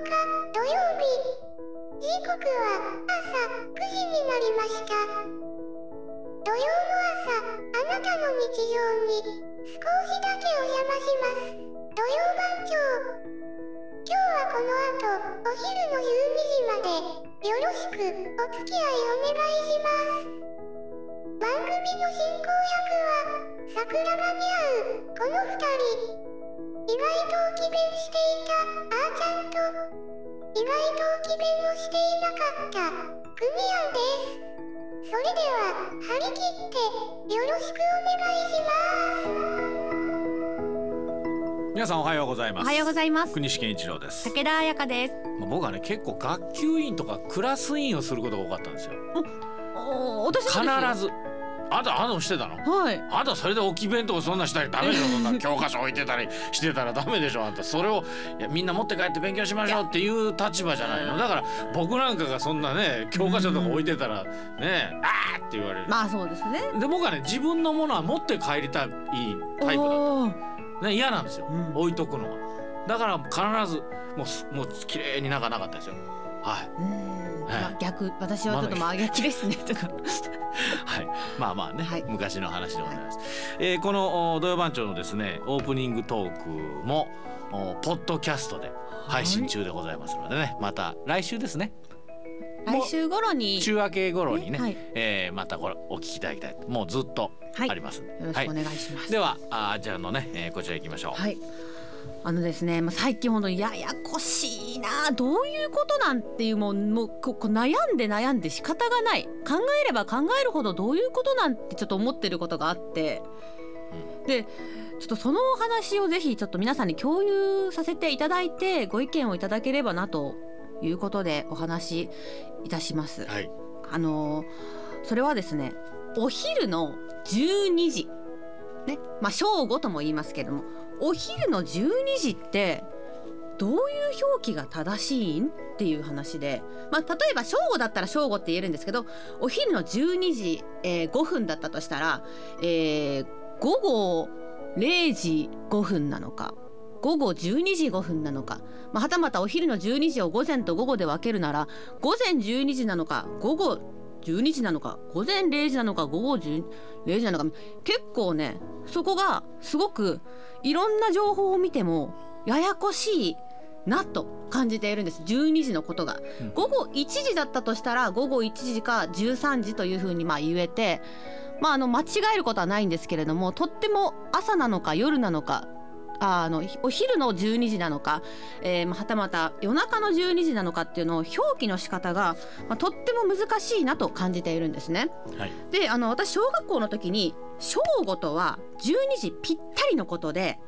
土曜日時刻は朝9時になりました。土曜の朝あなたの日常に少しだけお邪魔します。土曜番長今日はこの後お昼の12時までよろしくお付き合いお願いします。番組の進行役は桜庭に会うこの2人。と詭弁していたあーちゃんと意外と詭弁をしていなかったクミアンですそれでは張り切ってよろしくお願いします皆さんおはようございます。おはようございます。国士健一郎です。武田彩香です。まあ僕はね結構学級委員とかクラス委員をすることが多かったんですよ。お私必ずあんたあんたもしてたの？はい。あんたそれで置き弁とかそんなしたりダメでしょ？そんな教科書置いてたりしてたらダメでしょ？あんたそれをいやみんな持って帰って勉強しましょうっていう立場じゃないの。だから僕なんかがそんなね教科書とか置いてたらねあーって言われる、まあそうですね。で僕はね自分のものは持って帰りたいタイプだっね嫌なんですよ、うん。置いとくのは。だから必ずもうすもう綺麗に仲なかったですよ。はいまあ逆私はちょっと真逆ですねとか。はい、まあまあね、はい。昔の話でございます。えーこのお土曜番長のですねオープニングトークもおポッドキャストで配信中でございますのでね、また来週ですね。来週頃に。週明け頃にね、ねはい。えーまたこれお聞きいただきたいもうずっとはい。ありますんで、よろしくお願いします。ではあーじゃあのね、えーこちら行きましょう。はいあのですね、まあ、最近本当にややこしいなどういうことなんていうもうもうここ悩んで悩んで仕方がない。考えれば考えるほどどういうことなんてちょっと思ってることがあって。でちょっとそのお話をぜひちょっと皆さんに共有させていただいてご意見をいただければなということでお話しいたします。はい、あのーそれはですねお昼の12時。ね。まあ正午とも言いますけれどもお昼の12時ってどういう表記が正しいん？っていう話で、まあ、例えば正午だったら正午って言えるんですけどお昼の12時、えー5分だったとしたら、えー午後0時5分なのか午後12時5分なのか、まあ、はたまたお昼の12時を午前と午後で分けるなら午前12時なのか午後12時なのか午前0時なのか午後10 0時なのか。結構ねそこがすごくいろんな情報を見てもややこしいなと感じているんです。12時のことが、うん。午後1時だったとしたら午後1時か13時というふうにまあ言えてまああの間違えることはないんですけれどもとっても朝なのか夜なのかああのお昼の12時なのか、えーまあはたまた夜中の12時なのかっていうのを表記の仕方が、まあ、とっても難しいなと感じているんですね。はい、であの私小学校の時に正午とは12時ぴったりのことで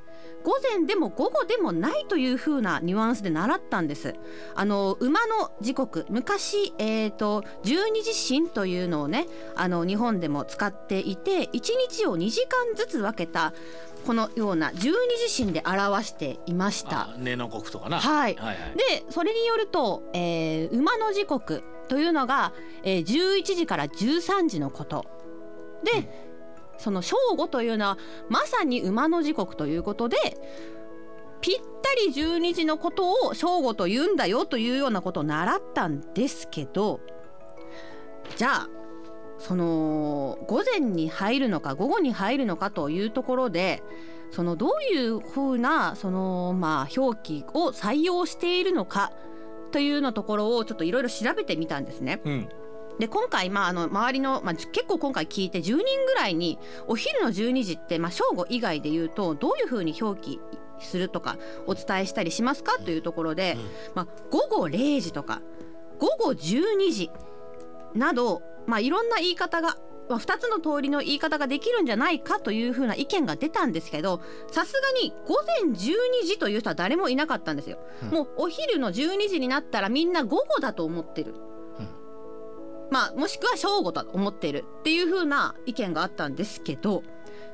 午前でも午後でもないという風なニュアンスで習ったんです。あの馬の時刻昔、えー、と12時針というのをねあの日本でも使っていて1日を2時間ずつ分けたこのような12時針で表していました。あ根の国とかな。はいはいはい。でそれによると、えー馬の時刻というのが、えー11時から13時のことで、その正午というのはまさに馬の時刻ということでぴったり12時のことを正午と言うんだよというようなことを習ったんですけどじゃあその午前に入るのか午後に入るのかというところでそのどういうふうなそのまあ表記を採用しているのかというのところをちょっといろいろ調べてみたんですね。うん、で今回、まあ、あの周りの、まあ、結構今回聞いて10人ぐらいにお昼の12時って、まあ、正午以外で言うとどういうふうに表記するとかお伝えしたりしますか？というところで、まあ、午後0時とか午後12時など、まあ、いろんな言い方が、まあ、2つの通りの言い方ができるんじゃないか？というふうな意見が出たんですけどさすがに午前12時という人は誰もいなかったんですよ。うん。もうお昼の12時になったらみんな午後だと思ってる。まあもしくは正午だと思ってるっていう風な意見があったんですけど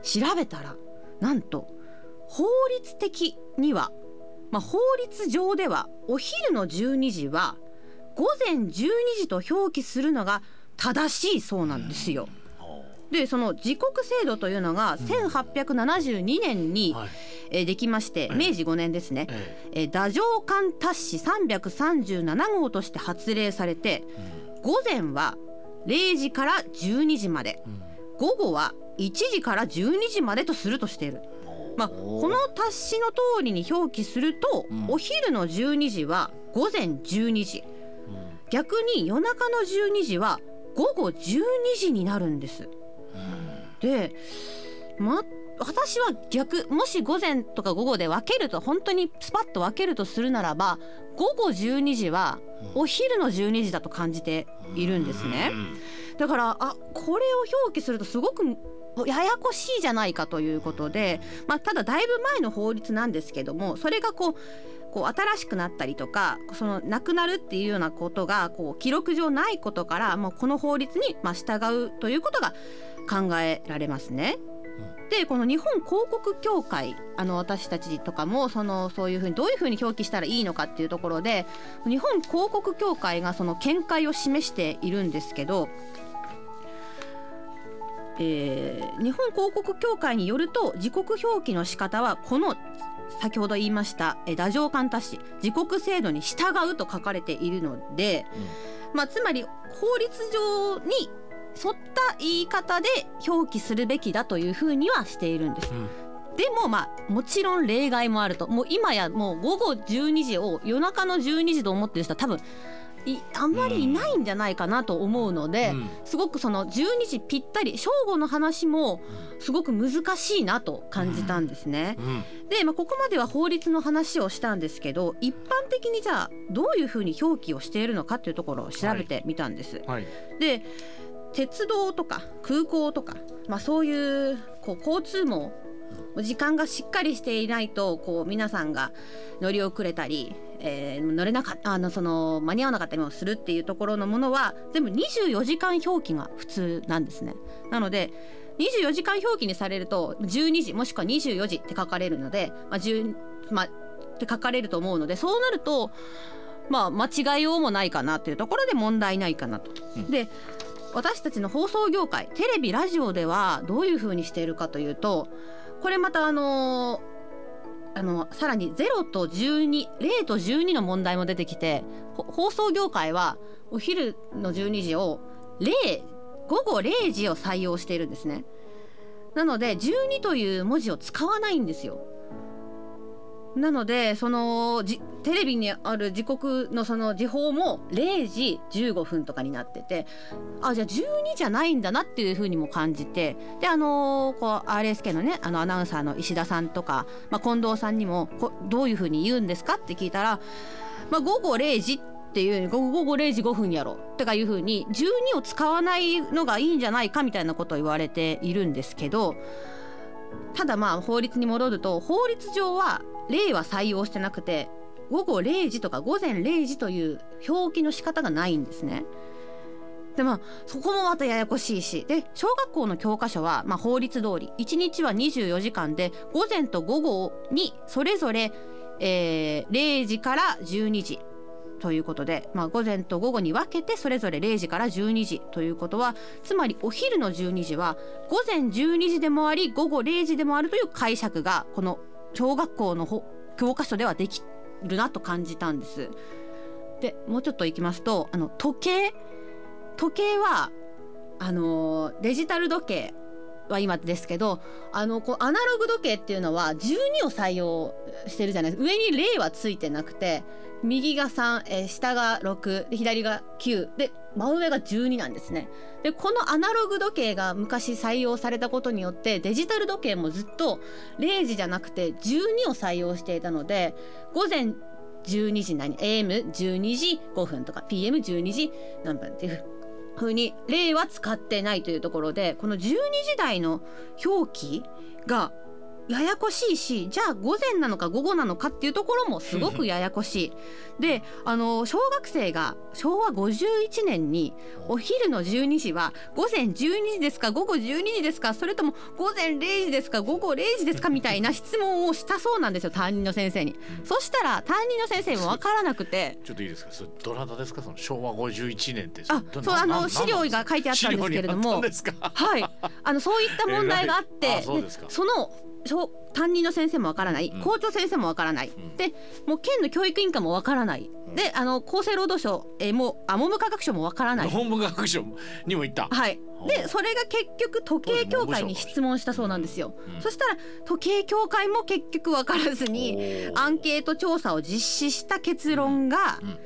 調べたらなんと法律的には、まあ、法律上ではお昼の12時は午前12時と表記するのが正しいそうなんですよ。ほでその時刻制度というのが1872年に、できましてええ。明治5年ですね、ええ。ー、太政官達し337号として発令されてえ午前は0時から12時までうん。うん午後は1時から12時までとするとしている。まあ、この達しの通りに表記すると、うん。お昼の12時は午前12時。うん。逆に夜中の12時は午後12時になるんです。で、ま、私は逆もし午前とか午後で分けると本当にスパッと分けるとするならば午後12時はお昼の12時だと感じているんですね。だからあこれを表記するとすごくややこしいじゃないかということで、まあ、ただだいぶ前の法律なんですけどもそれがこうこう新しくなったりとかそのなくなるっていうようなことがこう記録上ないことからもうこの法律にまあ従うということが考えられますね。でこの日本広告協会あの私たちとかもそのそういうふうにどういうふうに表記したらいいのかっていうところで日本広告協会がその見解を示しているんですけど、えー日本広告協会によると時刻表記の仕方はこの先ほど言いましたえー太政官達し時刻制度に従うと書かれているので、まあ、つまり法律上に沿った言い方で表記するべきだというふうにはしているんです。うん。でもまあもちろん例外もあると。もう今やもう午後12時を夜中の12時と思ってる人は多分いあんまりいないんじゃないかなと思うので、うん。すごくその12時ぴったり正午の話もすごく難しいなと感じたんですね。うん。で、まあ、ここまでは法律の話をしたんですけど一般的にじゃあどういうふうに表記をしているのかっていうところを調べてみたんです。はい。で鉄道とか空港とか、まあ、そういうこう交通網時間がしっかりしていないとこう皆さんが乗り遅れたり、えー乗れなかあのその間に合わなかったりもするっていうところのものは全部24時間表記が普通なんですね。なので24時間表記にされると12時もしくは24時って書かれるので、まあ10まあ、って書かれると思うのでそうなるとまあ間違いようもないかなというところで問題ないかなと。うんで私たちの放送業界テレビラジオではどういうふうにしているかというとこれまたあのあのさらに0と120と12の問題も出てきて放送業界はお昼の12時を0午後0時を採用しているんですね。なので12という文字を使わないんですよ。なのでそのじテレビにある時刻のその時報も0時15分とかになっててあじゃあ12じゃないんだなっていうふうにも感じてであのーこう RSK のねあのアナウンサーの石田さんとか、まあ、近藤さんにもこどういうふうに言うんですかって聞いたら、まあ、午後0時っていう午後午後0時5分やろとかいうふうに12を使わないのがいいんじゃないかみたいなことを言われているんですけどただまあ法律に戻ると法律上は例は採用してなくて午後0時とか午前0時という表記の仕方がないんですね。でまあそこもまたややこしいしで小学校の教科書は、まあ、法律通り1日は24時間で午前と午後にそれぞれ、えー0時から12時ということで、まあ、午前と午後に分けてそれぞれ0時から12時ということはつまりお昼の12時は午前12時でもあり午後0時でもあるという解釈がこの小学校のほ教科書ではできるなと感じたんです。でもうちょっといきますとあの時計時計はあのデジタル時計は今ですけどあのこうアナログ時計っていうのは12を採用してるじゃないですか上に0はついてなくて右が3、えー下が6左が9で真上が12なんですね。でこのアナログ時計が昔採用されたことによってデジタル時計もずっと0時じゃなくて12を採用していたので午前12時何？AM12 時5分とか PM12 時何分っていう風に例は使ってないというところでこの12時台の表記がややこしいしじゃあ午前なのか午後なのかっていうところもすごくややこしい。であの小学生が昭和51年にお昼の12時は午前12時ですか午後12時ですかそれとも午前0時ですか午後0時ですかみたいな質問をしたそうなんですよ 担任の先生に。そしたら担任の先生も分からなくて。ちょっといいですか？それどなたですか？その昭和51年って。あそうあの資料が書いてあったんですけれども。はい、あのそういった問題があって、そうですか。その小担任の先生もわからない、うん。校長先生もわからない、ん。でもう県の教育委員会もわからない、ん。であの厚生労働省、えーもうあ文部科学省もわからない。文部科学省にも行った。はい、でそれが結局時計協会に質問したそうなんですよ。うん。そしたら時計協会も結局分からずにアンケート調査を実施した結論が、うん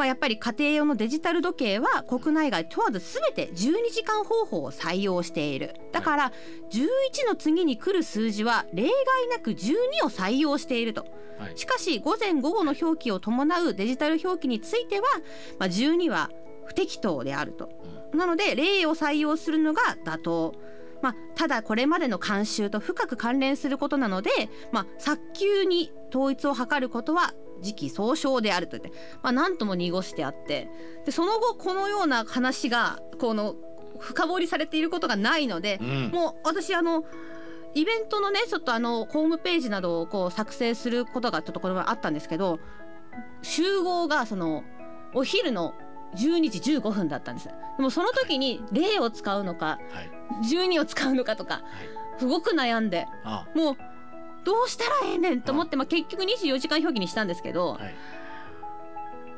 まあ、やっぱり家庭用のデジタル時計は国内外問わず全て12時間方法を採用している。だから11の次に来る数字は例外なく12を採用していると。はい。しかし午前午後の表記を伴うデジタル表記については、まあ、12は不適当であると、なので例を採用するのが妥当まあ、ただこれまでの慣習と深く関連することなので、まあ、早急に統一を図ることは時期尚早であると言って、まあ、何とも濁してあってでその後このような話がこの深掘りされていることがないのでう、ん。もう私あのイベントのねちょっとあのホームページなどをこう作成することがちょっとこれはあったんですけど集合がそのお昼の12時15分だったんです。でもその時に例を使うのかはい。12を使うのかとかすごく悩んであ、もうどうしたらええねんと思ってまあ、結局24時間表記にしたんですけど、はい。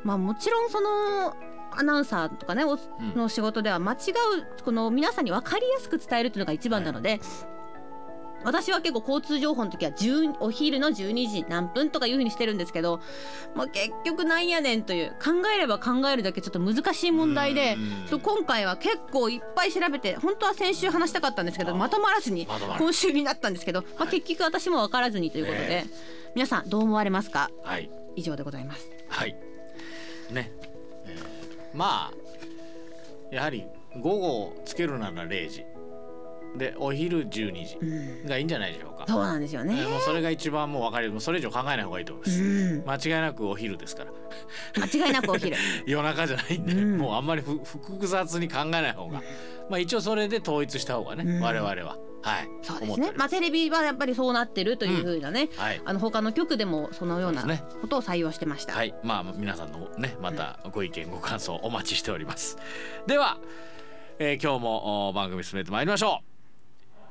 まあもちろんそのアナウンサーとかねおうん。の仕事では間違うこの皆さんに分かりやすく伝えるというのが一番なので、私は結構交通情報の時は10お昼の12時何分とかいうふうにしてるんですけど、まあ、結局なんやねんという考えれば考えるだけちょっと難しい問題で今回は結構いっぱい調べて本当は先週話したかったんですけどまとまらずに今週になったんですけど、まあ、結局私も分からずにということで、皆さんどう思われますか？はい。以上でございます。はい。ね。えーまあやはり午後つけるなら0時でお昼12時うん。がいいんじゃないでしょうか。そうなんですよね。えー。もうそれが一番もう分かりもうそれ以上考えない方がいいと思います。うん。間違いなくお昼ですから。間違いなくお昼。夜中じゃないんで、うん。もうあんまりふ複雑に考えない方が、まあ一応それで統一した方がね、うん。我々は。はい。そうですね。まあテレビはやっぱりそうなってるというふうなね、はい。あの他の局でもそのようなことを採用してました。はい、まあ皆さんのねまたご意見ご感想お待ちしております。では、えー今日もお番組進めてまいりましょう。